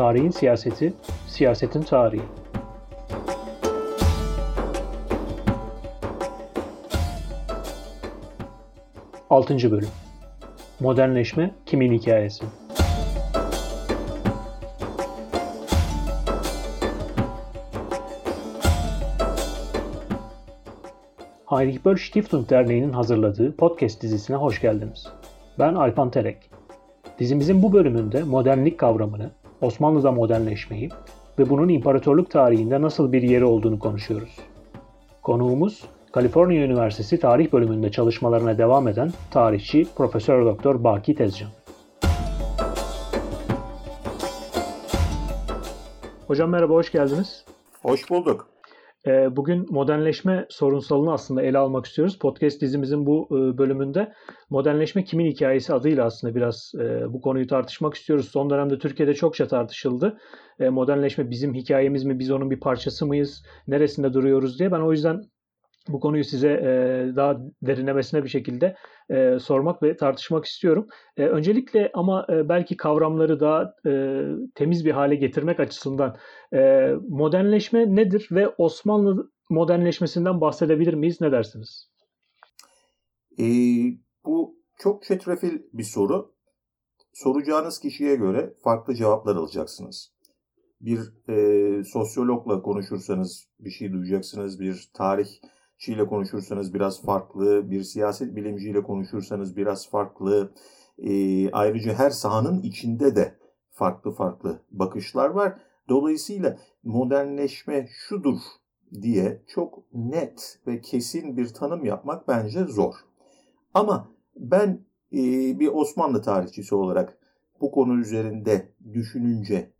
Tarihin siyaseti, siyasetin tarihi. Altıncı bölüm. Modernleşme kimin hikayesi? Heinrich Böll Stiftung Derneği'nin hazırladığı podcast dizisine hoş geldiniz. Ben Alpan Terek. Dizimizin bu bölümünde modernlik kavramını, Osmanlı'da modernleşmeyi ve bunun imparatorluk tarihinde nasıl bir yeri olduğunu konuşuyoruz. Konuğumuz Kaliforniya Üniversitesi Tarih Bölümünde çalışmalarına devam eden tarihçi Profesör Doktor Baki Tezcan. Hocam merhaba, hoş geldiniz. Hoş bulduk. Ee, bugün modernleşme sorunsalını aslında ele almak istiyoruz. Podcast dizimizin bu e, bölümünde modernleşme kimin hikayesi adıyla aslında biraz e, bu konuyu tartışmak istiyoruz. Son dönemde Türkiye'de çokça tartışıldı. E, modernleşme bizim hikayemiz mi, biz onun bir parçası mıyız, neresinde duruyoruz diye. Ben o yüzden bu konuyu size e, daha derinlemesine bir şekilde e, sormak ve tartışmak istiyorum. E, öncelikle ama belki kavramları daha temiz bir hale getirmek açısından modernleşme nedir ve Osmanlı modernleşmesinden bahsedebilir miyiz? Ne dersiniz? E, bu çok çetrefil bir soru. Soracağınız kişiye göre farklı cevaplar alacaksınız. Bir e, sosyologla konuşursanız bir şey duyacaksınız, bir tarih ile konuşursanız biraz farklı, bir siyaset bilimciyle konuşursanız biraz farklı. E, ayrıca her sahanın içinde de farklı farklı bakışlar var. Dolayısıyla modernleşme şudur diye çok net ve kesin bir tanım yapmak bence zor. Ama ben e, bir Osmanlı tarihçisi olarak bu konu üzerinde düşününce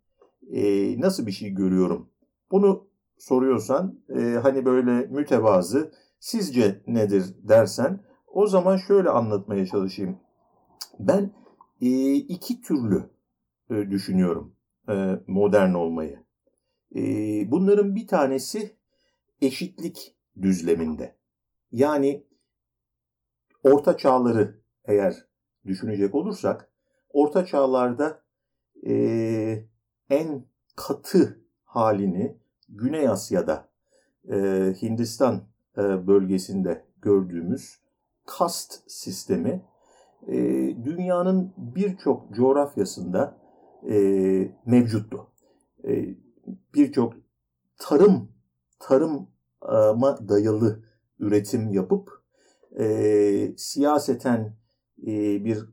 e, nasıl bir şey görüyorum? Bunu soruyorsan e, hani böyle mütevazı sizce nedir dersen o zaman şöyle anlatmaya çalışayım. Ben e, iki türlü e, düşünüyorum e, modern olmayı. E, bunların bir tanesi eşitlik düzleminde. Yani orta çağları eğer düşünecek olursak orta çağlarda e, en katı halini Güney Asya'da, e, Hindistan e, bölgesinde gördüğümüz kast sistemi e, dünyanın birçok coğrafyasında e, mevcuttu. E, birçok tarım tarıma dayalı üretim yapıp e, siyaseten e, bir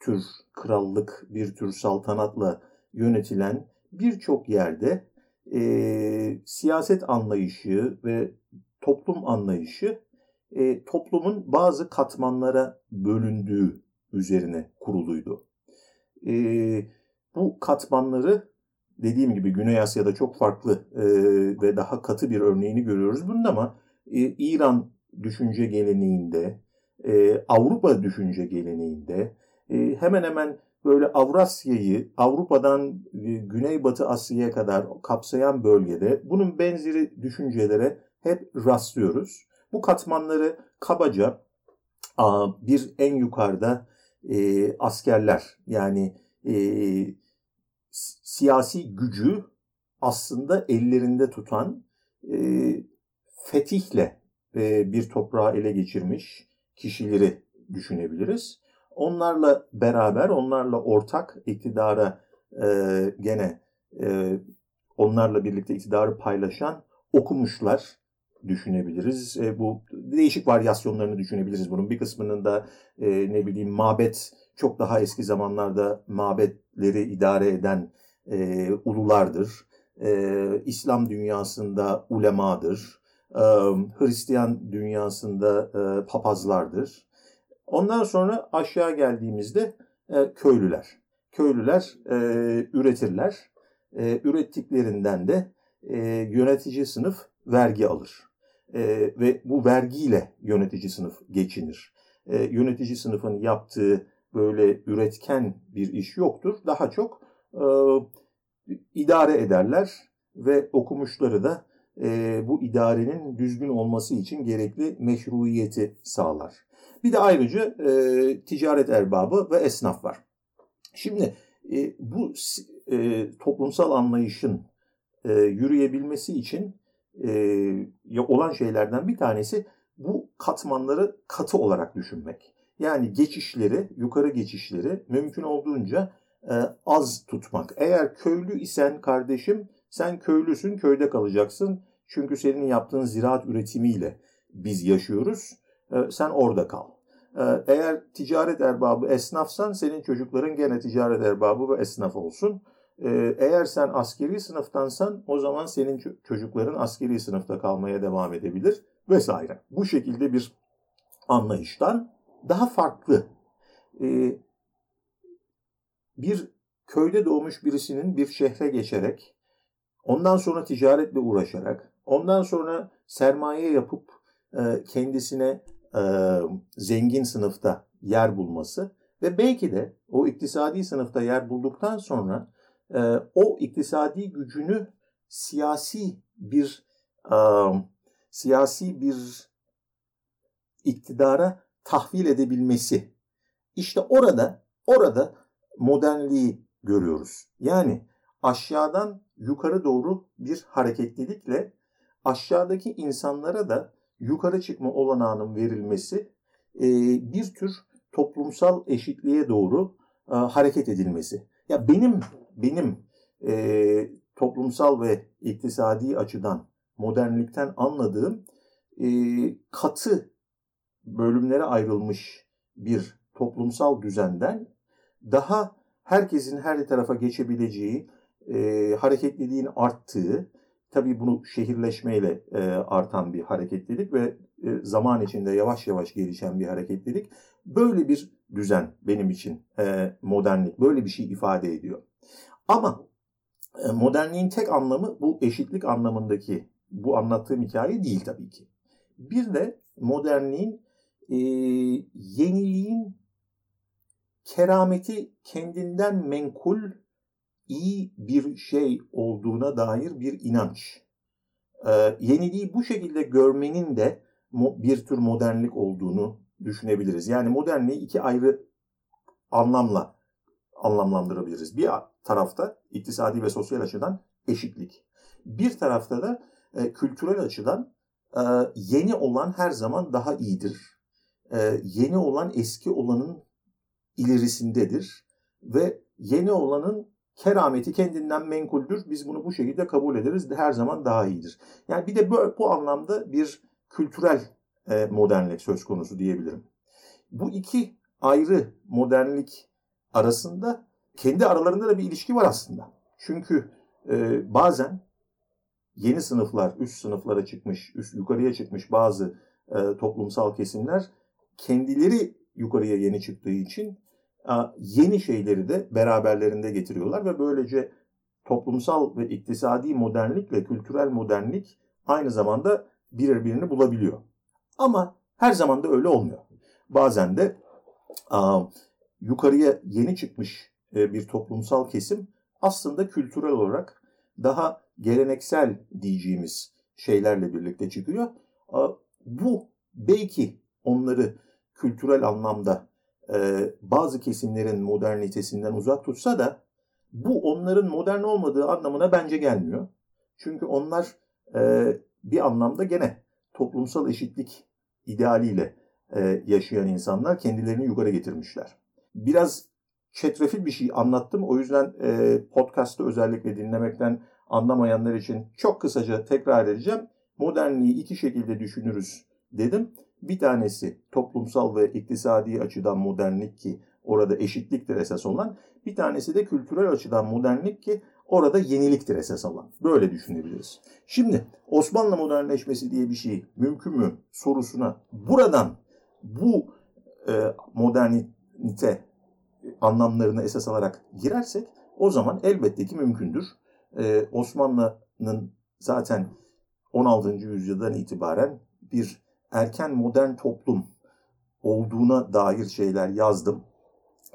tür krallık, bir tür saltanatla yönetilen birçok yerde e, siyaset anlayışı ve toplum anlayışı e, toplumun bazı katmanlara bölündüğü üzerine kuruluydu. E, bu katmanları dediğim gibi Güney Asya'da çok farklı e, ve daha katı bir örneğini görüyoruz bunun ama e, İran düşünce geleneğinde, e, Avrupa düşünce geleneğinde e, hemen hemen böyle Avrasya'yı Avrupa'dan e, Güneybatı Asya'ya kadar kapsayan bölgede bunun benzeri düşüncelere hep rastlıyoruz. Bu katmanları kabaca bir en yukarıda e, askerler yani e, siyasi gücü aslında ellerinde tutan fetihle bir toprağı ele geçirmiş kişileri düşünebiliriz. Onlarla beraber, onlarla ortak iktidara e, gene e, onlarla birlikte iktidarı paylaşan okumuşlar düşünebiliriz. E, bu değişik varyasyonlarını düşünebiliriz bunun. Bir kısmının da e, ne bileyim mabet çok daha eski zamanlarda mabetleri idare eden e, ululardır. E, İslam dünyasında ulemadır. E, Hristiyan dünyasında e, papazlardır. Ondan sonra aşağı geldiğimizde e, köylüler. Köylüler e, üretirler. E, ürettiklerinden de e, yönetici sınıf vergi alır. E, ve bu vergiyle yönetici sınıf geçinir. E, yönetici sınıfın yaptığı böyle üretken bir iş yoktur. Daha çok e, idare ederler ve okumuşları da e, bu idarenin düzgün olması için gerekli meşruiyeti sağlar. Bir de ayrıca e, ticaret erbabı ve esnaf var. Şimdi E, bu e, toplumsal anlayışın e, yürüyebilmesi için e, olan şeylerden bir tanesi bu katmanları katı olarak düşünmek. Yani geçişleri, yukarı geçişleri mümkün olduğunca e, az tutmak. Eğer köylü isen kardeşim sen köylüsün, köyde kalacaksın. Çünkü senin yaptığın ziraat üretimiyle biz yaşıyoruz. E, sen orada kal. E, eğer ticaret erbabı esnafsan senin çocukların gene ticaret erbabı ve esnaf olsun. E, eğer sen askeri sınıftansan o zaman senin çocukların askeri sınıfta kalmaya devam edebilir vesaire. Bu şekilde bir anlayıştan daha farklı bir köyde doğmuş birisinin bir şehre geçerek ondan sonra ticaretle uğraşarak ondan sonra sermaye yapıp e, kendisine e, zengin sınıfta yer bulması ve belki de o iktisadi sınıfta yer bulduktan sonra e, o iktisadi gücünü siyasi bir e, siyasi bir iktidara tahvil edebilmesi. İşte orada orada modernliği görüyoruz. Yani aşağıdan yukarı doğru bir hareketlilikle aşağıdaki insanlara da yukarı çıkma olanağının verilmesi e, bir tür toplumsal eşitliğe doğru e, hareket edilmesi. Ya benim benim e, toplumsal ve iktisadi açıdan modernlikten anladığım katı bölümlere ayrılmış bir toplumsal düzenden daha herkesin her tarafa geçebileceği, e, hareketliliğin arttığı, tabii bunu şehirleşmeyle e, artan bir hareketlilik ve e, zaman içinde yavaş yavaş gelişen bir hareketlilik. Böyle bir düzen benim için e, modernlik, böyle bir şey ifade ediyor. Ama e, modernliğin tek anlamı bu eşitlik anlamındaki bu anlattığım hikaye değil tabii ki. Bir de modernliğin e, yeniliğin kerameti kendinden menkul iyi bir şey olduğuna dair bir inanç. E, yeniliği bu şekilde görmenin de bir tür modernlik olduğunu düşünebiliriz. Yani modernliği iki ayrı anlamla anlamlandırabiliriz. Bir tarafta iktisadi ve sosyal açıdan eşitlik. Bir tarafta da e, kültürel açıdan e, yeni olan her zaman daha iyidir. E, yeni olan eski olanın ilerisindedir ve yeni olanın kerameti kendinden menkuldür. Biz bunu bu şekilde kabul ederiz. Her zaman daha iyidir. Yani bir de bu, bu anlamda bir kültürel e, modernlik söz konusu diyebilirim. Bu iki ayrı modernlik arasında kendi aralarında da bir ilişki var aslında. Çünkü e, bazen yeni sınıflar, üst sınıflara çıkmış, üst yukarıya çıkmış bazı e, toplumsal kesimler kendileri yukarıya yeni çıktığı için yeni şeyleri de beraberlerinde getiriyorlar ve böylece toplumsal ve iktisadi modernlikle kültürel modernlik aynı zamanda birbirini bulabiliyor. Ama her zaman da öyle olmuyor. Bazen de yukarıya yeni çıkmış e, bir toplumsal kesim aslında kültürel olarak daha geleneksel diyeceğimiz şeylerle birlikte çıkıyor. Bu belki onları kültürel anlamda bazı kesimlerin modernitesinden uzak tutsa da bu onların modern olmadığı anlamına bence gelmiyor. Çünkü onlar e, bir anlamda gene toplumsal eşitlik idealiyle e, yaşayan insanlar kendilerini yukarı getirmişler. Biraz çetrefil bir şey anlattım. O yüzden podcast'ı özellikle dinlemekten anlamayanlar için çok kısaca tekrar edeceğim. Modernliği iki şekilde düşünürüz dedim. Bir tanesi toplumsal ve iktisadi açıdan modernlik ki orada eşitliktir esas olan. Bir tanesi de kültürel açıdan modernlik ki orada yeniliktir esas alan. Böyle düşünebiliriz. Şimdi Osmanlı modernleşmesi diye bir şey mümkün mü sorusuna buradan bu e, modernite anlamlarını esas alarak girersek o zaman elbette ki mümkündür e, Osmanlı'nın zaten 16. yüzyıldan itibaren bir erken modern toplum olduğuna dair şeyler yazdım.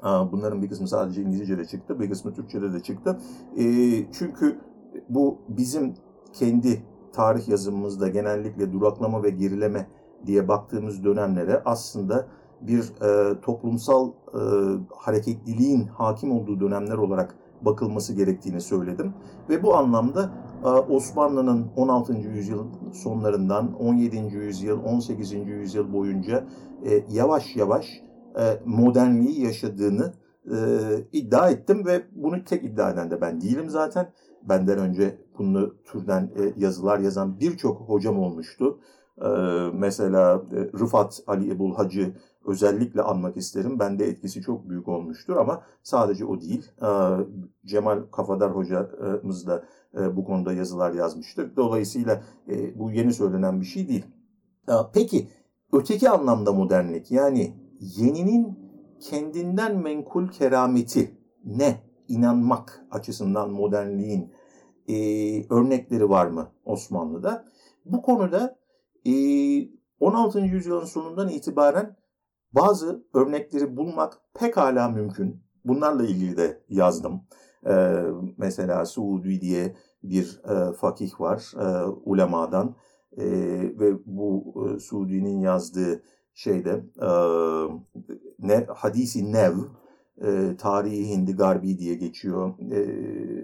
Bunların bir kısmı sadece İngilizce'de çıktı, bir kısmı Türkçe'de de çıktı. E, çünkü bu bizim kendi tarih yazımımızda genellikle duraklama ve gerileme diye baktığımız dönemlere aslında bir e, toplumsal e, hareketliliğin hakim olduğu dönemler olarak bakılması gerektiğini söyledim. Ve bu anlamda Osmanlı'nın 16. yüzyıl sonlarından 17. yüzyıl, 18. yüzyıl boyunca e, yavaş yavaş e, modernliği yaşadığını e, iddia ettim ve bunu tek iddia eden de ben değilim zaten. Benden önce bunu türden yazılar yazan birçok hocam olmuştu. Mesela Rıfat Ali Ebul Hacı özellikle anmak isterim. Bende etkisi çok büyük olmuştur ama sadece o değil. Cemal Kafadar hocamız da bu konuda yazılar yazmıştır. Dolayısıyla e, bu yeni söylenen bir şey değil. E, peki öteki anlamda modernlik yani yeninin kendinden menkul kerameti ne? inanmak açısından modernliğin e, örnekleri var mı Osmanlı'da? Bu konuda e, 16. yüzyılın sonundan itibaren bazı örnekleri bulmak pekala mümkün. Bunlarla ilgili de yazdım. E, mesela Suudi diye bir e, fakih var e, ulemadan e, ve bu e, Suudi'nin yazdığı şeyde e, ne hadisi nev e, tarihi Hindi Garbi diye geçiyor. E,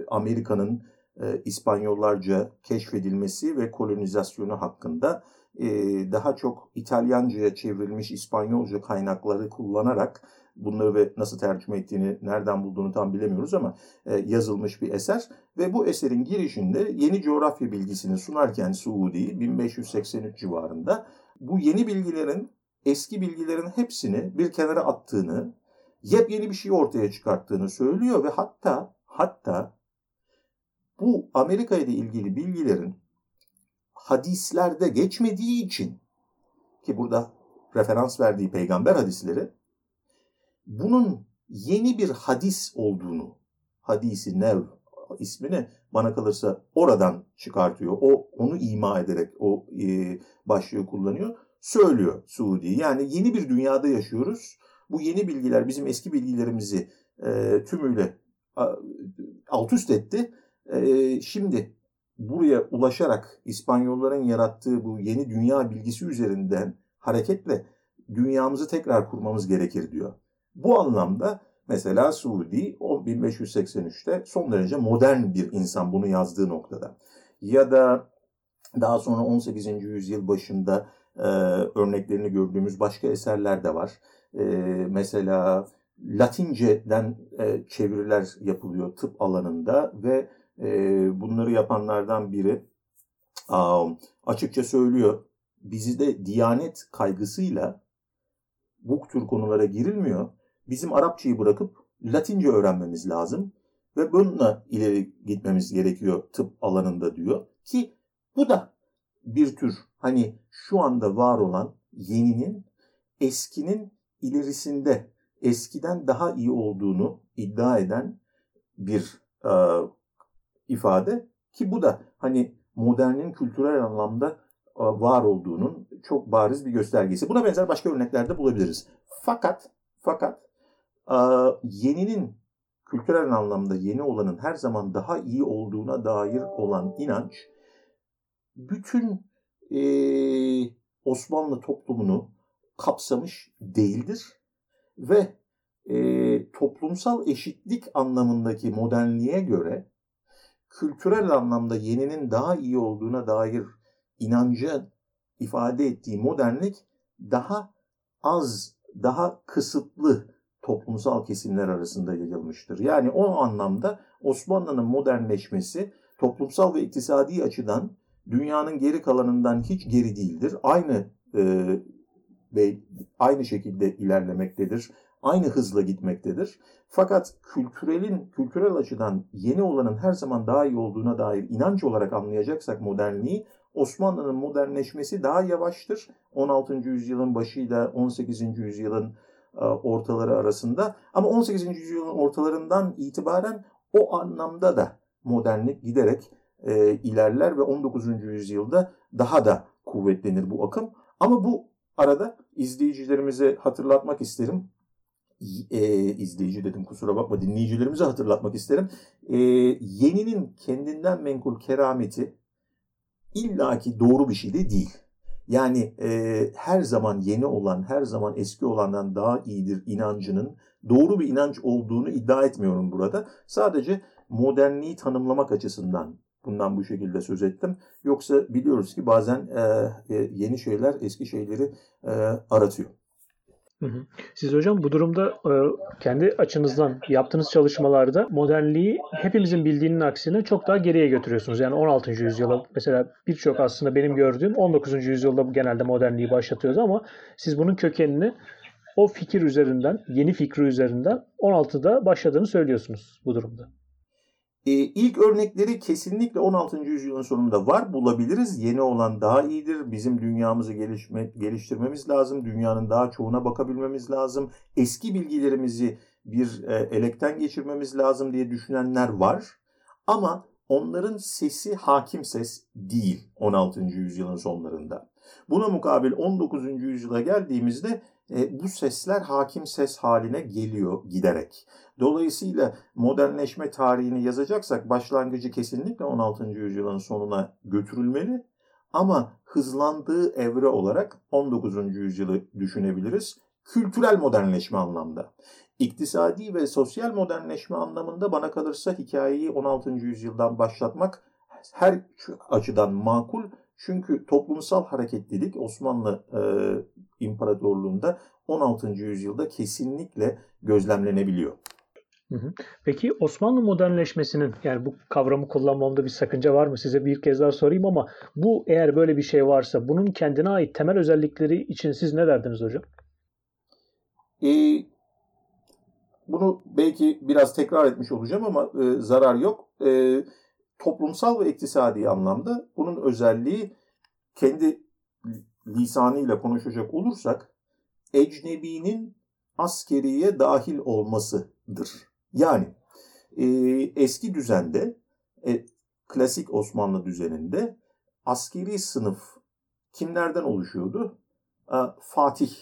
Amerika'nın e, İspanyollarca keşfedilmesi ve kolonizasyonu hakkında e, daha çok İtalyanca'ya çevrilmiş İspanyolca kaynakları kullanarak bunları ve nasıl tercüme ettiğini, nereden bulduğunu tam bilemiyoruz ama e, yazılmış bir eser. Ve bu eserin girişinde yeni coğrafya bilgisini sunarken Suudi 1583 civarında bu yeni bilgilerin eski bilgilerin hepsini bir kenara attığını, yepyeni bir şey ortaya çıkarttığını söylüyor ve hatta hatta bu Amerika ile ilgili bilgilerin hadislerde geçmediği için ki burada referans verdiği peygamber hadisleri bunun yeni bir hadis olduğunu hadisi nev ismini bana kalırsa oradan çıkartıyor. O onu ima ederek o e, başlığı kullanıyor. Söylüyor Suudi. Yani yeni bir dünyada yaşıyoruz. Bu yeni bilgiler bizim eski bilgilerimizi e, tümüyle alt üst etti. E, şimdi buraya ulaşarak İspanyolların yarattığı bu yeni dünya bilgisi üzerinden hareketle dünyamızı tekrar kurmamız gerekir diyor. Bu anlamda mesela Suudi 1583'te son derece modern bir insan bunu yazdığı noktada. Ya da daha sonra 18. yüzyıl başında e, örneklerini gördüğümüz başka eserler de var. E, mesela Latince'den e, çeviriler yapılıyor tıp alanında ve e, bunları yapanlardan biri um, açıkça söylüyor. Bizi de diyanet kaygısıyla bu tür konulara girilmiyor. Bizim Arapçayı bırakıp Latince öğrenmemiz lazım ve bununla ileri gitmemiz gerekiyor tıp alanında diyor ki bu da bir tür hani şu anda var olan yeninin eskinin ilerisinde eskiden daha iyi olduğunu iddia eden bir e, ifade ki bu da hani modernin kültürel anlamda e, var olduğunun çok bariz bir göstergesi. Buna benzer başka örneklerde bulabiliriz. Fakat fakat yeninin kültürel anlamda yeni olanın her zaman daha iyi olduğuna dair olan inanç bütün e, Osmanlı toplumunu kapsamış değildir ve e, toplumsal eşitlik anlamındaki modernliğe göre kültürel anlamda yeninin daha iyi olduğuna dair inancı ifade ettiği modernlik daha az, daha kısıtlı toplumsal kesimler arasında yayılmıştır. Yani o anlamda Osmanlı'nın modernleşmesi toplumsal ve iktisadi açıdan dünyanın geri kalanından hiç geri değildir. Aynı e, ve aynı şekilde ilerlemektedir. Aynı hızla gitmektedir. Fakat kültürelin kültürel açıdan yeni olanın her zaman daha iyi olduğuna dair inanç olarak anlayacaksak modernliği Osmanlı'nın modernleşmesi daha yavaştır. 16. yüzyılın başıyla 18. yüzyılın ortaları arasında. Ama 18. yüzyılın ortalarından itibaren o anlamda da modernlik giderek e, ilerler ve 19. yüzyılda daha da kuvvetlenir bu akım. Ama bu arada izleyicilerimize hatırlatmak isterim. E, izleyici dedim kusura bakma dinleyicilerimize hatırlatmak isterim. E, yeninin kendinden menkul kerameti illaki doğru bir şey de değil. Yani e, her zaman yeni olan, her zaman eski olandan daha iyidir inancının doğru bir inanç olduğunu iddia etmiyorum burada. Sadece modernliği tanımlamak açısından bundan bu şekilde söz ettim. Yoksa biliyoruz ki bazen e, e, yeni şeyler eski şeyleri e, aratıyor. Siz hocam bu durumda e, kendi açınızdan yaptığınız çalışmalarda modernliği hepimizin bildiğinin aksine çok daha geriye götürüyorsunuz. Yani 16. yüzyıla mesela birçok aslında benim gördüğüm 19. yüzyılda genelde modernliği başlatıyordu ama siz bunun kökenini o fikir üzerinden, yeni fikri üzerinden 16'da başladığını söylüyorsunuz bu durumda. E, ilk örnekleri kesinlikle 16. yüzyılın sonunda var. Bulabiliriz. Yeni olan daha iyidir. Bizim dünyamızı gelişme, geliştirmemiz lazım. Dünyanın daha çoğuna bakabilmemiz lazım. Eski bilgilerimizi bir e, elekten geçirmemiz lazım diye düşünenler var. Ama onların sesi hakim ses değil 16. yüzyılın sonlarında. Buna mukabil 19. yüzyıla geldiğimizde e, bu sesler hakim ses haline geliyor giderek. Dolayısıyla modernleşme tarihini yazacaksak başlangıcı kesinlikle 16. yüzyılın sonuna götürülmeli. Ama hızlandığı evre olarak 19. yüzyılı düşünebiliriz. Kültürel modernleşme anlamda. İktisadi ve sosyal modernleşme anlamında bana kalırsa hikayeyi 16. yüzyıldan başlatmak her açıdan makul. Çünkü toplumsal hareketlilik Osmanlı e, İmparatorluğu'nda 16. yüzyılda kesinlikle gözlemlenebiliyor. Peki Osmanlı modernleşmesinin yani bu kavramı kullanmamda bir sakınca var mı? Size bir kez daha sorayım ama bu eğer böyle bir şey varsa bunun kendine ait temel özellikleri için siz ne derdiniz hocam? Ee, bunu belki biraz tekrar etmiş olacağım ama e, zarar yok. E, toplumsal ve iktisadi anlamda bunun özelliği kendi lisanıyla konuşacak olursak ecnebinin askeriye dahil olmasıdır. Yani e, eski düzende, e, klasik Osmanlı düzeninde askeri sınıf kimlerden oluşuyordu? E, Fatih,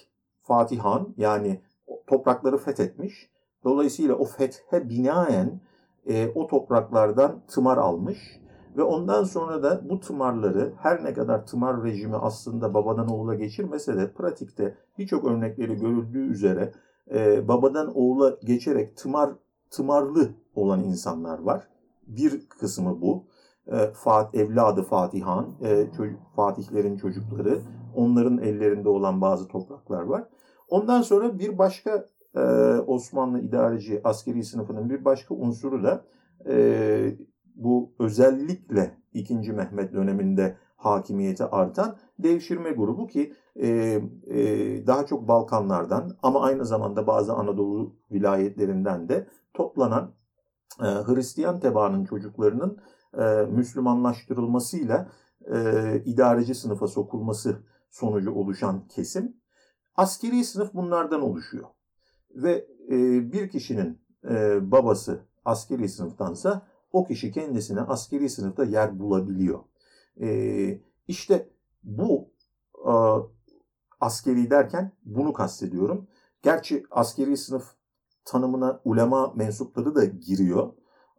Fatih Han yani toprakları fethetmiş. Dolayısıyla o fethe binaen e, o topraklardan tımar almış ve ondan sonra da bu tımarları her ne kadar tımar rejimi aslında babadan oğula geçirmese de pratikte birçok örnekleri görüldüğü üzere e, babadan oğula geçerek tımar tımarlı olan insanlar var. Bir kısmı bu. E, Fat, evladı Fatihan, e, çocuk, Fatihlerin çocukları, onların ellerinde olan bazı topraklar var. Ondan sonra bir başka e, Osmanlı idareci askeri sınıfının bir başka unsuru da e, bu özellikle 2. Mehmet döneminde hakimiyeti artan devşirme grubu ki e, e, daha çok Balkanlardan ama aynı zamanda bazı Anadolu vilayetlerinden de toplanan e, Hristiyan tebaanın çocuklarının e, Müslümanlaştırılmasıyla e, idareci sınıfa sokulması sonucu oluşan kesim. Askeri sınıf bunlardan oluşuyor. Ve e, bir kişinin e, babası askeri sınıftansa o kişi kendisine askeri sınıfta yer bulabiliyor. E, işte bu askeri derken bunu kastediyorum. Gerçi askeri sınıf tanımına ulema mensupları da giriyor.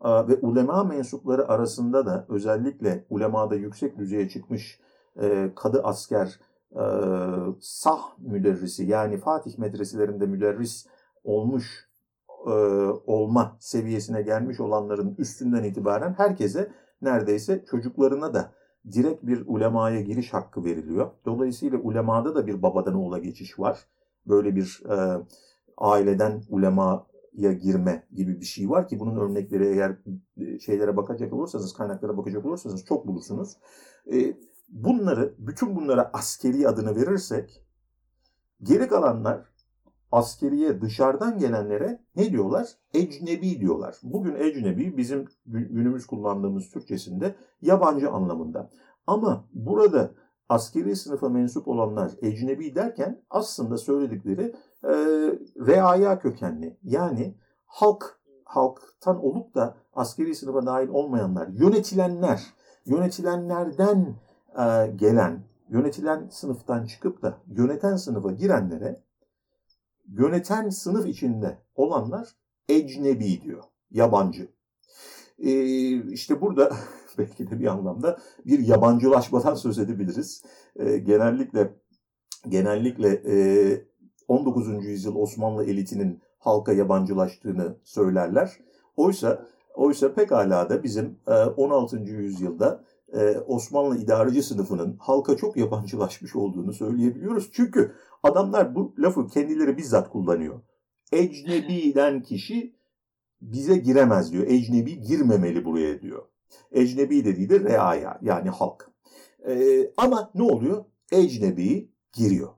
Ve ulema mensupları arasında da özellikle ulemada yüksek düzeye çıkmış e, kadı asker, sah müderrisi yani Fatih medreselerinde müderris olmuş e, olma seviyesine gelmiş olanların üstünden itibaren herkese neredeyse çocuklarına da direkt bir ulemaya giriş hakkı veriliyor. Dolayısıyla ulemada da bir babadan oğula geçiş var. Böyle bir e, aileden ulemaya girme gibi bir şey var ki bunun örnekleri eğer e, şeylere bakacak olursanız, kaynaklara bakacak olursanız çok bulursunuz. E, bunları, bütün bunlara askeri adını verirsek geri kalanlar askeriye dışarıdan gelenlere ne diyorlar? Ecnebi diyorlar. Bugün ecnebi bizim günümüz kullandığımız Türkçesinde yabancı anlamında. Ama burada askeri sınıfa mensup olanlar ecnebi derken aslında söyledikleri e, reaya kökenli. Yani halk, halktan olup da askeri sınıfa dahil olmayanlar, yönetilenler, yönetilenlerden e, gelen, yönetilen sınıftan çıkıp da yöneten sınıfa girenlere yöneten sınıf içinde olanlar ecnebi diyor, yabancı. E, işte burada belki de bir anlamda bir yabancılaşmadan söz edebiliriz. E, genellikle genellikle e, 19. yüzyıl Osmanlı elitinin halka yabancılaştığını söylerler. Oysa oysa pekala da bizim e, 16. yüzyılda e, Osmanlı idareci sınıfının halka çok yabancılaşmış olduğunu söyleyebiliyoruz. Çünkü adamlar bu lafı kendileri bizzat kullanıyor. Ecnebi'den kişi bize giremez diyor. Ecnebi girmemeli buraya diyor. Ecnebi dediği de reaya yani halk. Ee, ama ne oluyor? Ecnebi giriyor.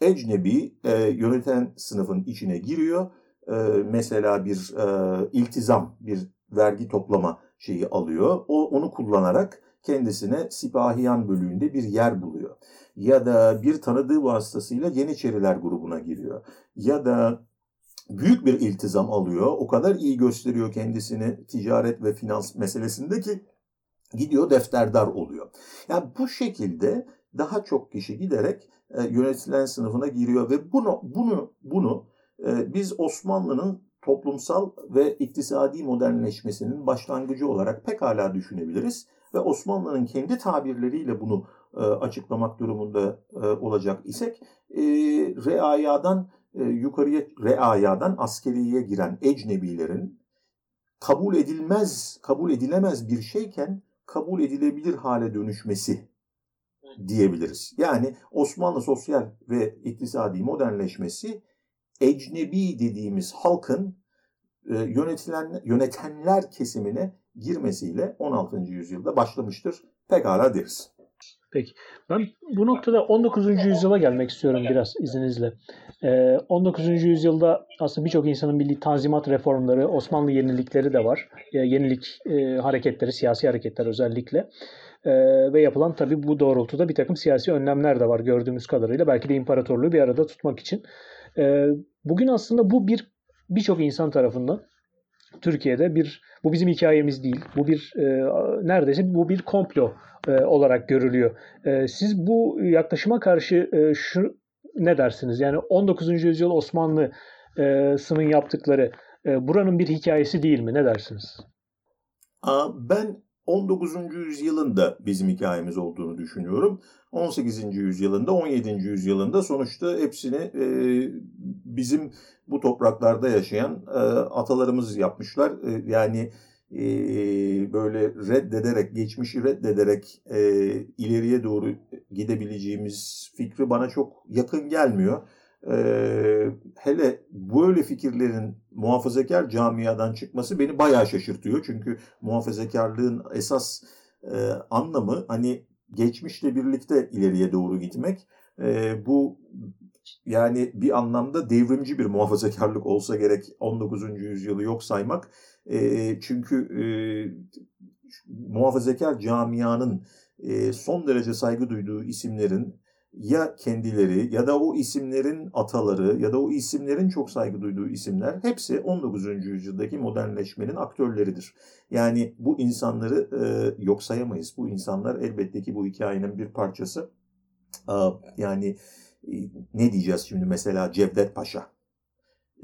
Ecnebi e, yöneten sınıfın içine giriyor. E, mesela bir e, iltizam, bir vergi toplama şeyi alıyor. O onu kullanarak kendisine Sipahiyan bölüğünde bir yer buluyor. Ya da bir tanıdığı vasıtasıyla Yeniçeriler grubuna giriyor. Ya da büyük bir iltizam alıyor. O kadar iyi gösteriyor kendisini ticaret ve finans meselesinde ki gidiyor defterdar oluyor. Yani bu şekilde daha çok kişi giderek e, yönetilen sınıfına giriyor ve bunu bunu bunu e, biz Osmanlı'nın toplumsal ve iktisadi modernleşmesinin başlangıcı olarak pekala düşünebiliriz ve Osmanlı'nın kendi tabirleriyle bunu e, açıklamak durumunda e, olacak isek e, reayadan e, yukarıya reayadan askeriye giren ecnebilerin kabul edilmez, kabul edilemez bir şeyken kabul edilebilir hale dönüşmesi diyebiliriz. Yani Osmanlı sosyal ve iktisadi modernleşmesi ecnebi dediğimiz halkın e, yönetilen yönetenler kesimine girmesiyle 16. yüzyılda başlamıştır. Pekala deriz. Peki. Ben bu noktada 19. yüzyıla gelmek istiyorum biraz izninizle. Ee, 19. yüzyılda aslında birçok insanın bildiği tanzimat reformları, Osmanlı yenilikleri de var. Ee, yenilik e, hareketleri, siyasi hareketler özellikle. Ee, ve yapılan tabii bu doğrultuda bir takım siyasi önlemler de var gördüğümüz kadarıyla. Belki de imparatorluğu bir arada tutmak için. Ee, bugün aslında bu bir birçok insan tarafından Türkiye'de bir bu bizim hikayemiz değil. Bu bir e, neredeyse bu bir komplo e, olarak görülüyor. E, siz bu yaklaşıma karşı e, şu ne dersiniz? Yani 19. yüzyıl Osmanlı'sının yaptıkları e, buranın bir hikayesi değil mi? Ne dersiniz? Ben 19. yüzyılın da bizim hikayemiz olduğunu düşünüyorum. 18. yüzyılında, 17. yüzyılında sonuçta hepsini e, bizim bu topraklarda yaşayan e, atalarımız yapmışlar. E, yani e, böyle reddederek, geçmişi reddederek e, ileriye doğru gidebileceğimiz fikri bana çok yakın gelmiyor. E, hele böyle fikirlerin muhafazakar camiadan çıkması beni bayağı şaşırtıyor. Çünkü muhafazakarlığın esas e, anlamı hani geçmişle birlikte ileriye doğru gitmek. E, bu yani bir anlamda devrimci bir muhafazakarlık olsa gerek 19. yüzyılı yok saymak. E, çünkü e, muhafazakar camianın e, son derece saygı duyduğu isimlerin ya kendileri ya da o isimlerin ataları ya da o isimlerin çok saygı duyduğu isimler hepsi 19. yüzyıldaki modernleşmenin aktörleridir. Yani bu insanları e, yok sayamayız. Bu insanlar elbette ki bu hikayenin bir parçası. E, yani e, ne diyeceğiz şimdi mesela Cevdet Paşa.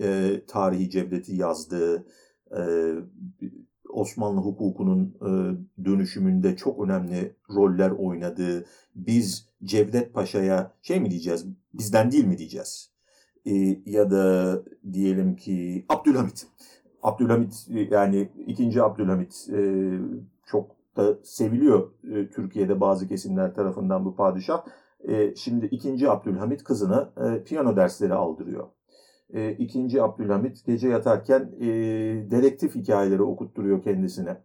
E, tarihi Cevdet'i yazdığı, e, Osmanlı hukukunun e, dönüşümünde çok önemli roller oynadığı, biz Cevdet Paşa'ya şey mi diyeceğiz, bizden değil mi diyeceğiz? E, ya da diyelim ki Abdülhamit. Abdülhamit yani ikinci Abdülhamit e, çok da seviliyor e, Türkiye'de bazı kesimler tarafından bu padişah. E, şimdi ikinci Abdülhamit kızına e, piyano dersleri aldırıyor e, ikinci Abdülhamit gece yatarken e, dedektif hikayeleri okutturuyor kendisine.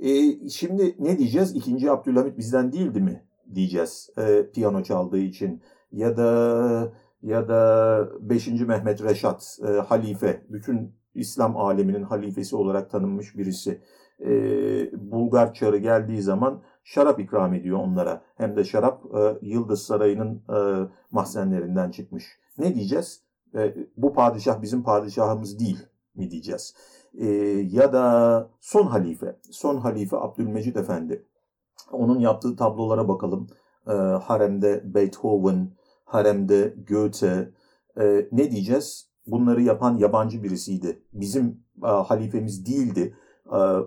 E, şimdi ne diyeceğiz? İkinci Abdülhamit bizden değildi mi diyeceğiz e, piyano çaldığı için ya da ya da 5. Mehmet Reşat e, halife bütün İslam aleminin halifesi olarak tanınmış birisi. E, Bulgar çarı geldiği zaman şarap ikram ediyor onlara. Hem de şarap e, Yıldız Sarayı'nın e, mahzenlerinden çıkmış. Ne diyeceğiz? E, bu padişah bizim padişahımız değil mi diyeceğiz. E, ya da son halife, son halife Abdülmecid Efendi. Onun yaptığı tablolara bakalım. E, haremde Beethoven, haremde Goethe. E, ne diyeceğiz? Bunları yapan yabancı birisiydi. Bizim e, halifemiz değildi.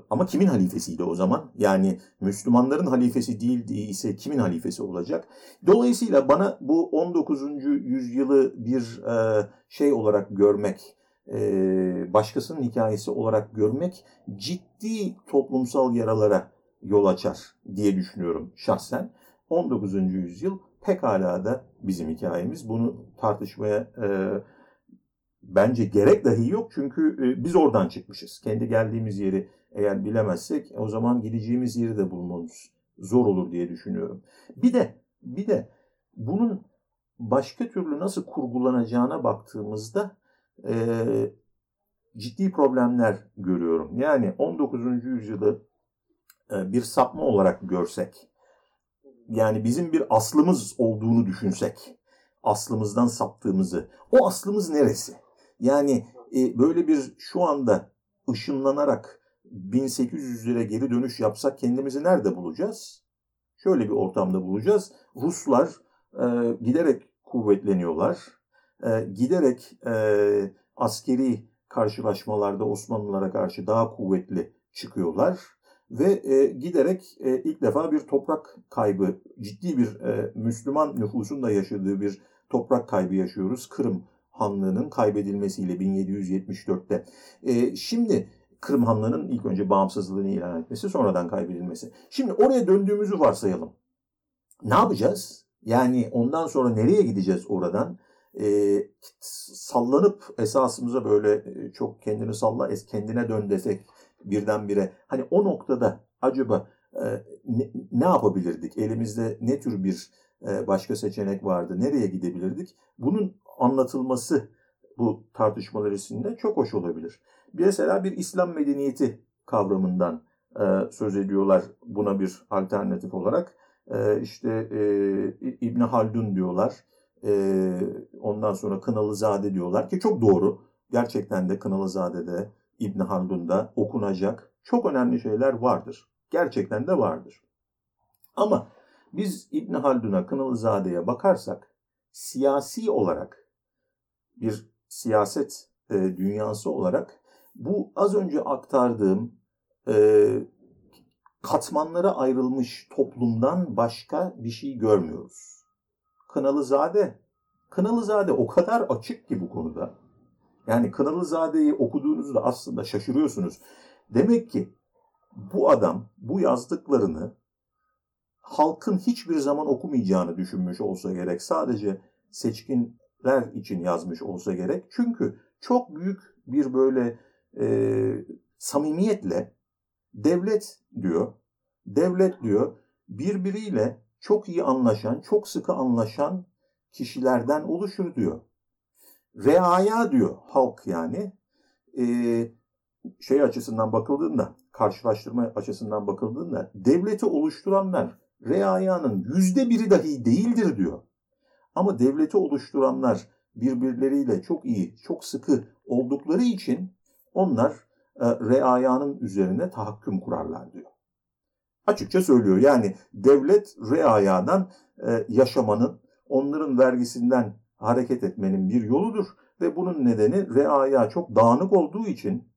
Ama kimin halifesiydi o zaman? Yani Müslümanların halifesi değil ise kimin halifesi olacak? Dolayısıyla bana bu 19. yüzyılı bir şey olarak görmek, başkasının hikayesi olarak görmek ciddi toplumsal yaralara yol açar diye düşünüyorum şahsen. 19. yüzyıl pekala da bizim hikayemiz. Bunu tartışmaya e, bence gerek dahi yok. Çünkü e, biz oradan çıkmışız. Kendi geldiğimiz yeri eğer bilemezsek o zaman gideceğimiz yeri de bulmamız zor olur diye düşünüyorum. Bir de bir de bunun başka türlü nasıl kurgulanacağına baktığımızda e, ciddi problemler görüyorum. Yani 19. yüzyılı e, bir sapma olarak görsek, yani bizim bir aslımız olduğunu düşünsek, aslımızdan saptığımızı, o aslımız neresi? Yani e, böyle bir şu anda ışınlanarak 1800'lere geri dönüş yapsak kendimizi nerede bulacağız? Şöyle bir ortamda bulacağız. Ruslar e, giderek kuvvetleniyorlar. E, giderek e, askeri karşılaşmalarda Osmanlılara karşı daha kuvvetli çıkıyorlar ve e, giderek e, ilk defa bir toprak kaybı, ciddi bir e, Müslüman nüfusun da yaşadığı bir toprak kaybı yaşıyoruz. Kırım Hanlığı'nın kaybedilmesiyle 1774'te. E, şimdi Kırım Hanlığı'nın ilk önce bağımsızlığını ilan etmesi, sonradan kaybedilmesi. Şimdi oraya döndüğümüzü varsayalım. Ne yapacağız? Yani ondan sonra nereye gideceğiz oradan? E, sallanıp esasımıza böyle e, çok kendini salla, kendine dön desek birdenbire. Hani o noktada acaba e, ne, ne yapabilirdik? Elimizde ne tür bir e, başka seçenek vardı? Nereye gidebilirdik? Bunun anlatılması bu tartışmalar içinde çok hoş olabilir. Mesela bir İslam medeniyeti kavramından e, söz ediyorlar buna bir alternatif olarak. E, işte e, İbni Haldun diyorlar. E, ondan sonra Kınalızade diyorlar ki çok doğru. Gerçekten de Kınalızade'de İbn Haldun'da okunacak çok önemli şeyler vardır. Gerçekten de vardır. Ama biz İbn Haldun'a, Kınalızade'ye bakarsak siyasi olarak bir siyaset e, dünyası olarak bu az önce aktardığım e, katmanlara ayrılmış toplumdan başka bir şey görmüyoruz. Kınalızade, Kınalızade o kadar açık ki bu konuda. Yani Kınalızade'yi okuduğunuzda aslında şaşırıyorsunuz. Demek ki bu adam bu yazdıklarını halkın hiçbir zaman okumayacağını düşünmüş olsa gerek. Sadece seçkinler için yazmış olsa gerek. Çünkü çok büyük bir böyle e, samimiyetle devlet diyor, devlet diyor birbiriyle çok iyi anlaşan, çok sıkı anlaşan kişilerden oluşur diyor reaya diyor halk yani e, şey açısından bakıldığında karşılaştırma açısından bakıldığında devleti oluşturanlar reayanın yüzde biri dahi değildir diyor. Ama devleti oluşturanlar birbirleriyle çok iyi, çok sıkı oldukları için onlar e, reayanın üzerine tahakküm kurarlar diyor. Açıkça söylüyor. Yani devlet reayadan e, yaşamanın, onların vergisinden hareket etmenin bir yoludur ve bunun nedeni reaya çok dağınık olduğu için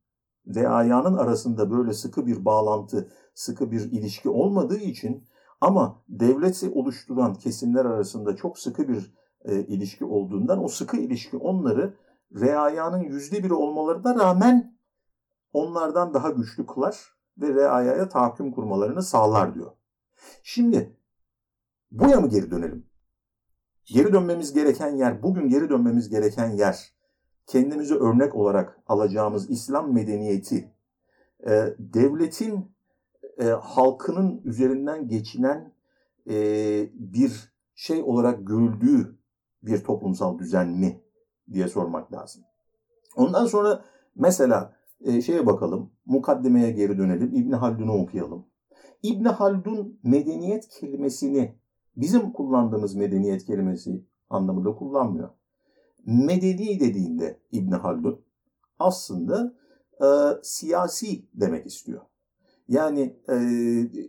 reayanın arasında böyle sıkı bir bağlantı, sıkı bir ilişki olmadığı için ama devleti oluşturan kesimler arasında çok sıkı bir e, ilişki olduğundan o sıkı ilişki onları reayanın yüzde biri olmalarına rağmen onlardan daha güçlü kılar ve reayaya tahakküm kurmalarını sağlar diyor. Şimdi buya mı geri dönelim? Geri dönmemiz gereken yer, bugün geri dönmemiz gereken yer, kendimize örnek olarak alacağımız İslam medeniyeti, e, devletin e, halkının üzerinden geçinen e, bir şey olarak görüldüğü bir toplumsal düzen mi diye sormak lazım. Ondan sonra mesela e, şeye bakalım, mukaddimeye geri dönelim, İbn Haldun'u okuyalım. İbn Haldun medeniyet kelimesini bizim kullandığımız medeniyet kelimesi anlamında kullanmıyor. Medeni dediğinde İbn Haldun aslında e, siyasi demek istiyor. Yani e,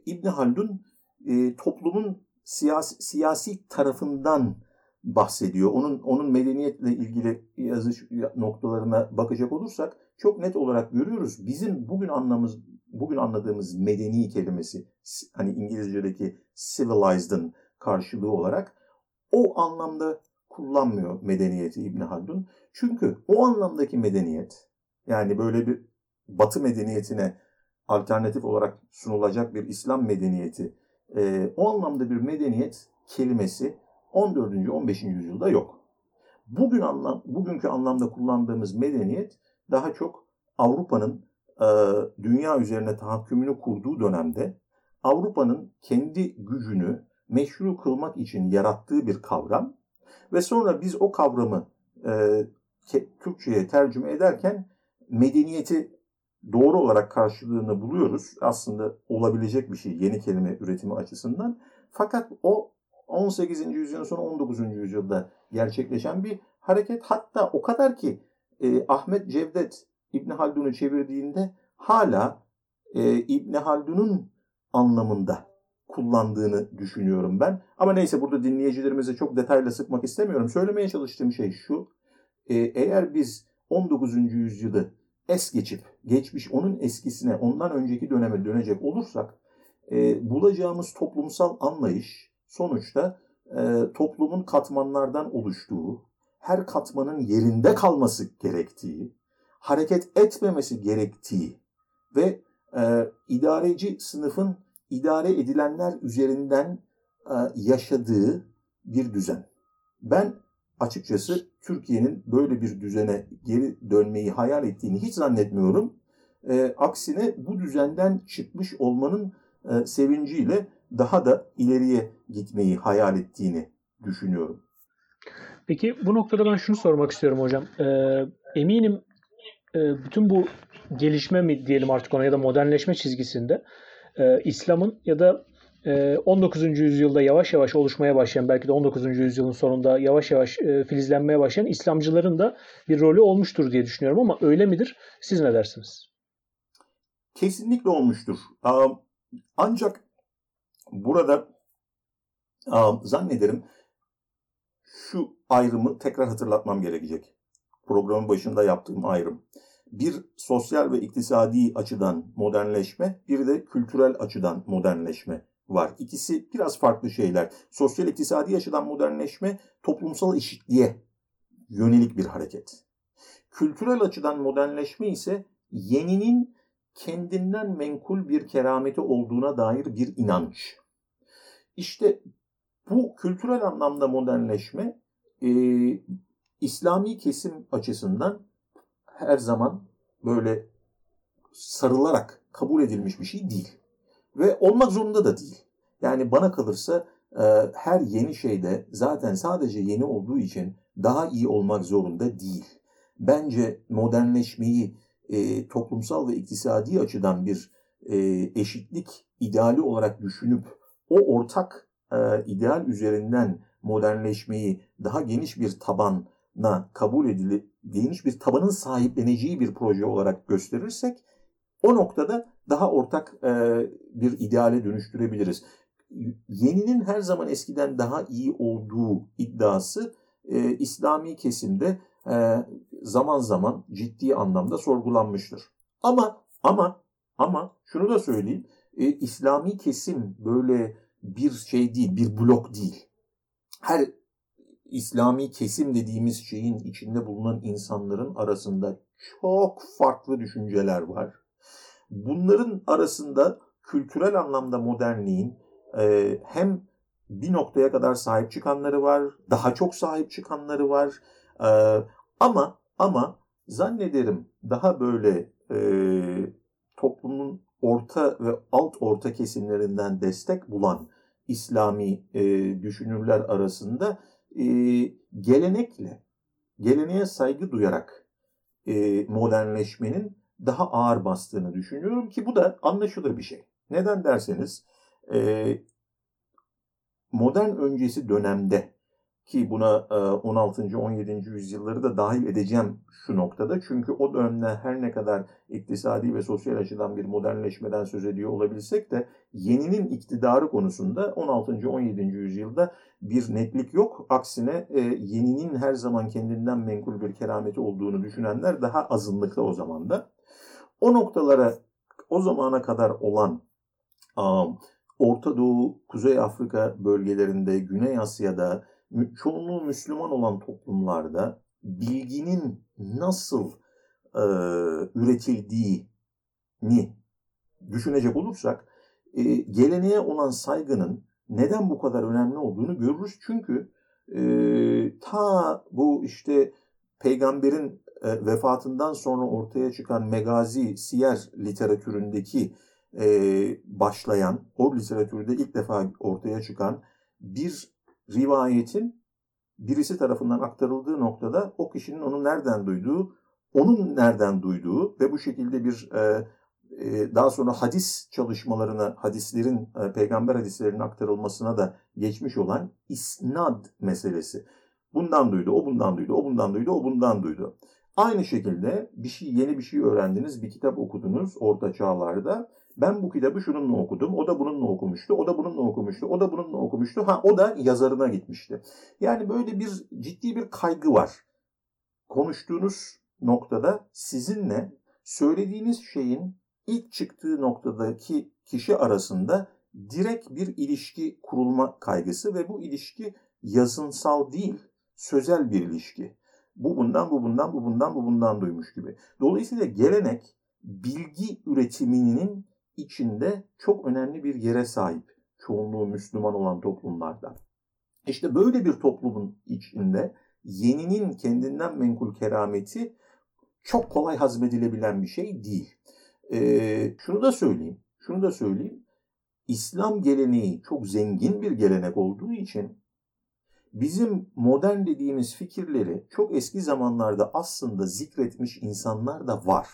İbn Haldun e, toplumun siyasi, siyasi tarafından bahsediyor. Onun onun medeniyetle ilgili yazış noktalarına bakacak olursak çok net olarak görüyoruz. Bizim bugün anlamız bugün anladığımız medeni kelimesi hani İngilizce'deki civilized'ın karşılığı olarak o anlamda kullanmıyor medeniyeti İbn Haldun. Çünkü o anlamdaki medeniyet yani böyle bir Batı medeniyetine alternatif olarak sunulacak bir İslam medeniyeti e, o anlamda bir medeniyet kelimesi 14. 15. yüzyılda yok. Bugün anlam, bugünkü anlamda kullandığımız medeniyet daha çok Avrupa'nın e, dünya üzerine tahakkümünü kurduğu dönemde Avrupa'nın kendi gücünü meşru kılmak için yarattığı bir kavram ve sonra biz o kavramı e, Türkçe'ye tercüme ederken medeniyeti doğru olarak karşılığını buluyoruz. Aslında olabilecek bir şey yeni kelime üretimi açısından. Fakat o 18. yüzyılın sonu 19. yüzyılda gerçekleşen bir hareket. Hatta o kadar ki e, Ahmet Cevdet İbn Haldun'u çevirdiğinde hala e, İbn Haldun'un anlamında kullandığını düşünüyorum ben. Ama neyse burada dinleyicilerimize çok detayla sıkmak istemiyorum. Söylemeye çalıştığım şey şu. E, eğer biz 19. yüzyılı es geçip geçmiş onun eskisine ondan önceki döneme dönecek olursak e, bulacağımız toplumsal anlayış sonuçta e, toplumun katmanlardan oluştuğu, her katmanın yerinde kalması gerektiği, hareket etmemesi gerektiği ve e, idareci sınıfın idare edilenler üzerinden e, yaşadığı bir düzen. Ben açıkçası Türkiye'nin böyle bir düzene geri dönmeyi hayal ettiğini hiç zannetmiyorum. E, aksine bu düzenden çıkmış olmanın e, sevinciyle daha da ileriye gitmeyi hayal ettiğini düşünüyorum. Peki bu noktada ben şunu sormak istiyorum hocam. E, eminim e, bütün bu gelişme mi diyelim artık ona ya da modernleşme çizgisinde e, İslam'ın ya da 19. Ee, yüzyılda yavaş yavaş oluşmaya başlayan belki de 19. yüzyılın sonunda yavaş yavaş e, filizlenmeye başlayan İslamcıların da bir rolü olmuştur diye düşünüyorum ama öyle midir? Siz ne dersiniz? Kesinlikle olmuştur. Ancak burada zannederim şu ayrımı tekrar hatırlatmam gerekecek. Programın başında yaptığım ayrım. Bir sosyal ve iktisadi açıdan modernleşme, bir de kültürel açıdan modernleşme var. İkisi biraz farklı şeyler. Sosyal iktisadi açıdan modernleşme toplumsal eşitliğe yönelik bir hareket. Kültürel açıdan modernleşme ise yeninin kendinden menkul bir kerameti olduğuna dair bir inanç. İşte bu kültürel anlamda modernleşme e, İslami kesim açısından her zaman böyle sarılarak kabul edilmiş bir şey değil. Ve olmak zorunda da değil. Yani bana kalırsa e, her yeni şeyde zaten sadece yeni olduğu için daha iyi olmak zorunda değil. Bence modernleşmeyi e, toplumsal ve iktisadi açıdan bir e, eşitlik ideali olarak düşünüp o ortak e, ideal üzerinden modernleşmeyi daha geniş bir tabana kabul edilip geniş bir tabanın sahipleneceği bir proje olarak gösterirsek o noktada daha ortak e, bir ideale dönüştürebiliriz. Yeninin her zaman eskiden daha iyi olduğu iddiası e, İslami kesimde zaman zaman ciddi anlamda sorgulanmıştır. Ama ama ama şunu da söyleyeyim. E, İslami kesim böyle bir şey değil, bir blok değil. Her İslami kesim dediğimiz şeyin içinde bulunan insanların arasında çok farklı düşünceler var. Bunların arasında kültürel anlamda modernliğin e, hem bir noktaya kadar sahip çıkanları var, daha çok sahip çıkanları var. E, ama ama zannederim daha böyle e, toplumun orta ve alt orta kesimlerinden destek bulan İslami e, düşünürler arasında e, gelenekle, geleneğe saygı duyarak e, modernleşmenin daha ağır bastığını düşünüyorum ki bu da anlaşılır bir şey. Neden derseniz e, modern öncesi dönemde ki buna 16. E, 17. yüzyılları da dahil edeceğim şu noktada. Çünkü o dönemde her ne kadar iktisadi ve sosyal açıdan bir modernleşmeden söz ediyor olabilsek de yeninin iktidarı konusunda 16. 17. yüzyılda bir netlik yok. Aksine e, yeninin her zaman kendinden menkul bir kerameti olduğunu düşünenler daha azınlıkta o zaman da. O noktalara o zamana kadar olan Orta Doğu, Kuzey Afrika bölgelerinde, Güney Asya'da çoğunluğu Müslüman olan toplumlarda bilginin nasıl e, üretildiğini düşünecek olursak e, geleneğe olan saygının neden bu kadar önemli olduğunu görürüz. Çünkü e, ta bu işte peygamberin e, vefatından sonra ortaya çıkan megazi, siyer literatüründeki e, başlayan, o literatürde ilk defa ortaya çıkan bir rivayetin birisi tarafından aktarıldığı noktada o kişinin onu nereden duyduğu, onun nereden duyduğu ve bu şekilde bir e, e, daha sonra hadis çalışmalarına, hadislerin, e, peygamber hadislerinin aktarılmasına da geçmiş olan isnad meselesi. Bundan duydu, o bundan duydu, o bundan duydu, o bundan duydu. Aynı şekilde bir şey, yeni bir şey öğrendiniz, bir kitap okudunuz orta çağlarda. Ben bu kitabı şununla okudum, o da bununla okumuştu, o da bununla okumuştu, o da bununla okumuştu. Ha o da yazarına gitmişti. Yani böyle bir ciddi bir kaygı var. Konuştuğunuz noktada sizinle söylediğiniz şeyin ilk çıktığı noktadaki kişi arasında direkt bir ilişki kurulma kaygısı ve bu ilişki yazınsal değil, sözel bir ilişki. Bu bundan, bu bundan, bu bundan, bu bundan duymuş gibi. Dolayısıyla gelenek bilgi üretiminin içinde çok önemli bir yere sahip çoğunluğu Müslüman olan toplumlarda. İşte böyle bir toplumun içinde yeninin kendinden menkul kerameti çok kolay hazmedilebilen bir şey değil. Ee, şunu da söyleyeyim, şunu da söyleyeyim. İslam geleneği çok zengin bir gelenek olduğu için bizim modern dediğimiz fikirleri çok eski zamanlarda aslında zikretmiş insanlar da var.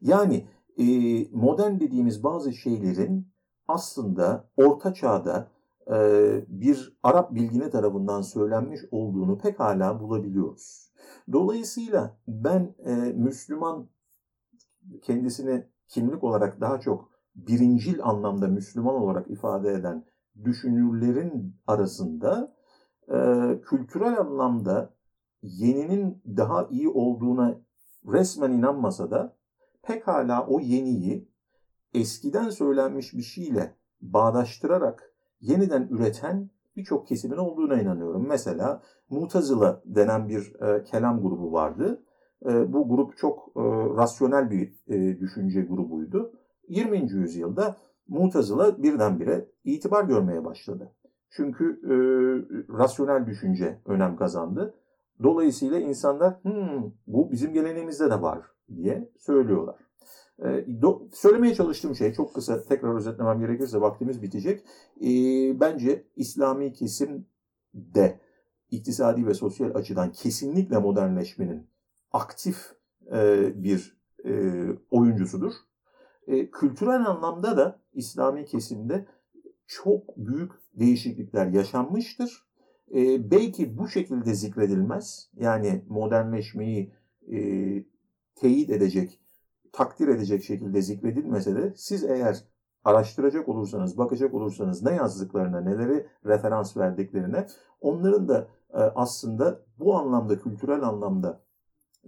Yani e, modern dediğimiz bazı şeylerin aslında orta çağda e, bir Arap bilgine tarafından söylenmiş olduğunu pek hala bulabiliyoruz. Dolayısıyla ben e, Müslüman kendisini kimlik olarak daha çok birincil anlamda Müslüman olarak ifade eden düşünürlerin arasında e, kültürel anlamda yeninin daha iyi olduğuna resmen inanmasa da pekala o yeniyi eskiden söylenmiş bir şeyle bağdaştırarak yeniden üreten birçok kesimin olduğuna inanıyorum. Mesela Mutazıla denen bir e, kelam grubu vardı. E, bu grup çok e, rasyonel bir e, düşünce grubuydu. 20. yüzyılda Mutazıla birdenbire itibar görmeye başladı. Çünkü e, rasyonel düşünce önem kazandı. Dolayısıyla insanlar hmm, bu bizim geleneğimizde de var diye söylüyorlar. E, do, söylemeye çalıştığım şey çok kısa tekrar özetlemem gerekirse vaktimiz bitecek. E, bence İslami kesim de iktisadi ve sosyal açıdan kesinlikle modernleşmenin aktif e, bir e, oyuncusudur. E, kültürel anlamda da İslami kesimde çok büyük değişiklikler yaşanmıştır. E, belki bu şekilde zikredilmez. Yani modernleşmeyi e, teyit edecek, takdir edecek şekilde zikredilmese de siz eğer araştıracak olursanız, bakacak olursanız ne yazdıklarına, neleri referans verdiklerine onların da e, aslında bu anlamda, kültürel anlamda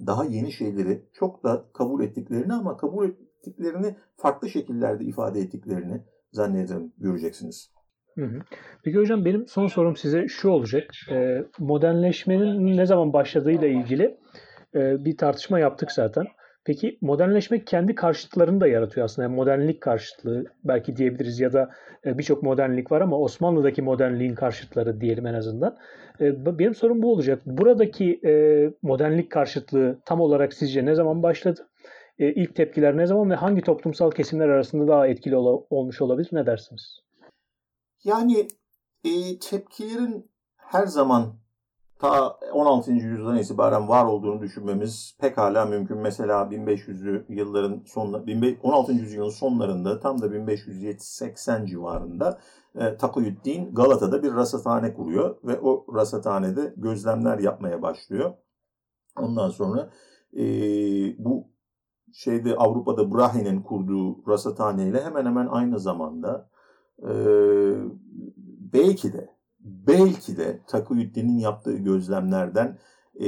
daha yeni şeyleri çok da kabul ettiklerini ama kabul ettiklerini farklı şekillerde ifade ettiklerini zannederim göreceksiniz. Hı hı. Peki hocam benim son sorum size şu olacak. E, modernleşmenin ne zaman başladığıyla ilgili e, bir tartışma yaptık zaten. Peki modernleşmek kendi karşıtlarını da yaratıyor aslında. Yani modernlik karşıtlığı belki diyebiliriz ya da e, birçok modernlik var ama Osmanlı'daki modernliğin karşıtları diyelim en azından. E, benim sorum bu olacak. Buradaki modernlik karşıtlığı tam olarak sizce ne zaman başladı? İlk tepkiler ne zaman ve hangi toplumsal kesimler arasında daha etkili ol- olmuş olabilir? Ne dersiniz? Yani e, tepkilerin her zaman ta 16. yüzyıldan itibaren var olduğunu düşünmemiz pekala mümkün. Mesela 1500'lü yılların sonunda 16. yüzyılın sonlarında tam da 1580 civarında e, Takuyüddin Galata'da bir rasathane kuruyor ve o rasathanede gözlemler yapmaya başlıyor. Ondan sonra e, bu şeyde Avrupa'da Brahe'nin kurduğu rasathaneyle hemen hemen aynı zamanda e, belki de belki de Takuyüddin'in yaptığı gözlemlerden e,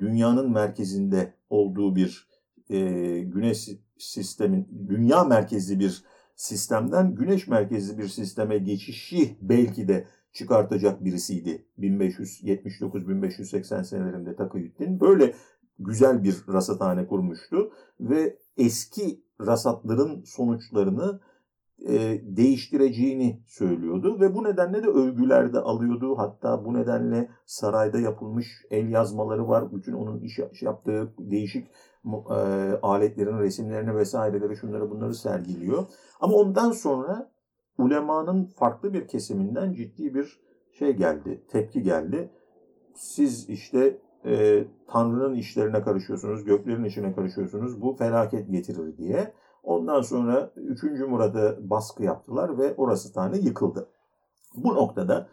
dünyanın merkezinde olduğu bir e, güneş sistemin, dünya merkezli bir sistemden güneş merkezli bir sisteme geçişi belki de çıkartacak birisiydi. 1579-1580 senelerinde Takıyüddin böyle güzel bir rasathane kurmuştu ve eski rasatların sonuçlarını e, değiştireceğini söylüyordu ve bu nedenle de övgüler de alıyordu. Hatta bu nedenle sarayda yapılmış el yazmaları var. Bütün onun iş, yaptığı değişik e, aletlerin resimlerini vesaireleri şunları bunları sergiliyor. Ama ondan sonra ulemanın farklı bir kesiminden ciddi bir şey geldi, tepki geldi. Siz işte e, Tanrı'nın işlerine karışıyorsunuz, göklerin içine karışıyorsunuz, bu felaket getirir diye. Ondan sonra 3. Murad'a baskı yaptılar ve orası tane yıkıldı. Bu noktada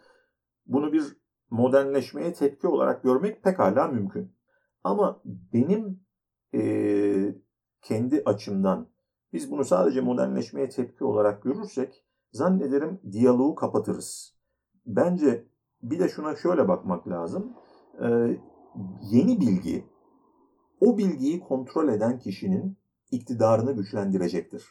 bunu bir modernleşmeye tepki olarak görmek pekala mümkün. Ama benim e, kendi açımdan biz bunu sadece modernleşmeye tepki olarak görürsek zannederim diyaloğu kapatırız. Bence bir de şuna şöyle bakmak lazım. Ee, yeni bilgi o bilgiyi kontrol eden kişinin iktidarını güçlendirecektir.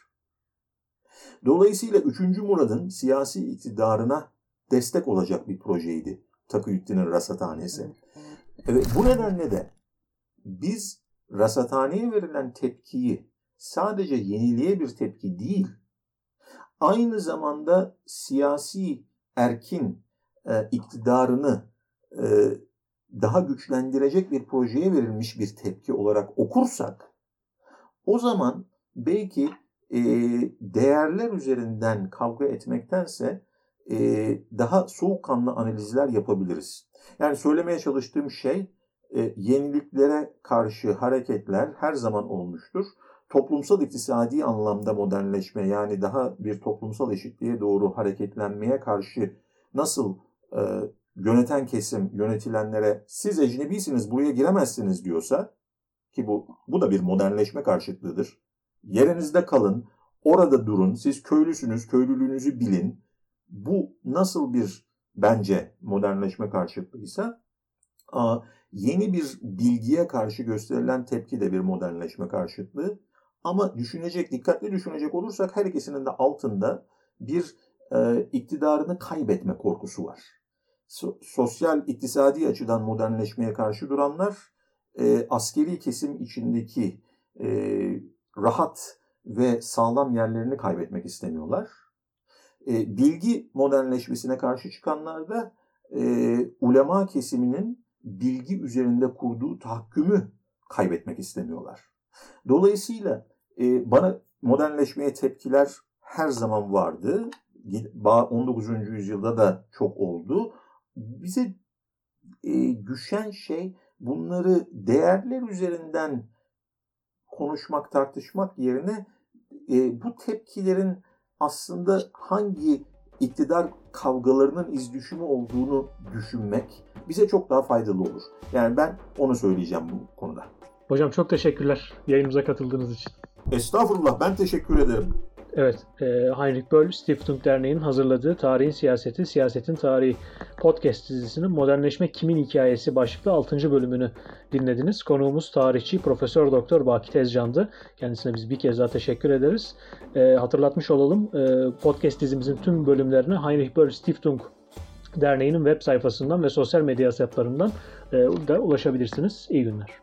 Dolayısıyla 3. Murad'ın siyasi iktidarına destek olacak bir projeydi Takıyüddin'in rasathanesi. Evet, bu nedenle de biz rasathaneye verilen tepkiyi sadece yeniliğe bir tepki değil, aynı zamanda siyasi erkin e, iktidarını e, daha güçlendirecek bir projeye verilmiş bir tepki olarak okursak o zaman belki e, değerler üzerinden kavga etmektense e, daha soğukkanlı analizler yapabiliriz. Yani söylemeye çalıştığım şey e, yeniliklere karşı hareketler her zaman olmuştur. Toplumsal iktisadi anlamda modernleşme yani daha bir toplumsal eşitliğe doğru hareketlenmeye karşı nasıl e, yöneten kesim yönetilenlere siz ecnebisiniz buraya giremezsiniz diyorsa ki bu bu da bir modernleşme karşıtlığıdır. Yerinizde kalın, orada durun, siz köylüsünüz, köylülüğünüzü bilin. Bu nasıl bir bence modernleşme karşıtlığıysa yeni bir bilgiye karşı gösterilen tepki de bir modernleşme karşıtlığı. Ama düşünecek, dikkatli düşünecek olursak her ikisinin de altında bir e, iktidarını kaybetme korkusu var. So, sosyal, iktisadi açıdan modernleşmeye karşı duranlar e, askeri kesim içindeki e, rahat ve sağlam yerlerini kaybetmek istemiyorlar. E, bilgi modernleşmesine karşı çıkanlar da e, ulema kesiminin bilgi üzerinde kurduğu tahakkümü kaybetmek istemiyorlar. Dolayısıyla e, bana modernleşmeye tepkiler her zaman vardı. 19. yüzyılda da çok oldu. Bize e, düşen şey bunları değerler üzerinden konuşmak, tartışmak yerine e, bu tepkilerin aslında hangi iktidar kavgalarının izdüşümü olduğunu düşünmek bize çok daha faydalı olur. Yani ben onu söyleyeceğim bu konuda. Hocam çok teşekkürler yayınımıza katıldığınız için. Estağfurullah ben teşekkür ederim. Evet, e, Heinrich Böll, Stiftung Derneği'nin hazırladığı Tarihin Siyaseti, Siyasetin Tarihi podcast dizisinin Modernleşme Kimin Hikayesi başlıklı 6. bölümünü dinlediniz. Konuğumuz tarihçi Profesör Doktor Baki Tezcan'dı. Kendisine biz bir kez daha teşekkür ederiz. E, hatırlatmış olalım, e, podcast dizimizin tüm bölümlerine Heinrich Böll Stiftung Derneği'nin web sayfasından ve sosyal medya hesaplarından da ulaşabilirsiniz. İyi günler.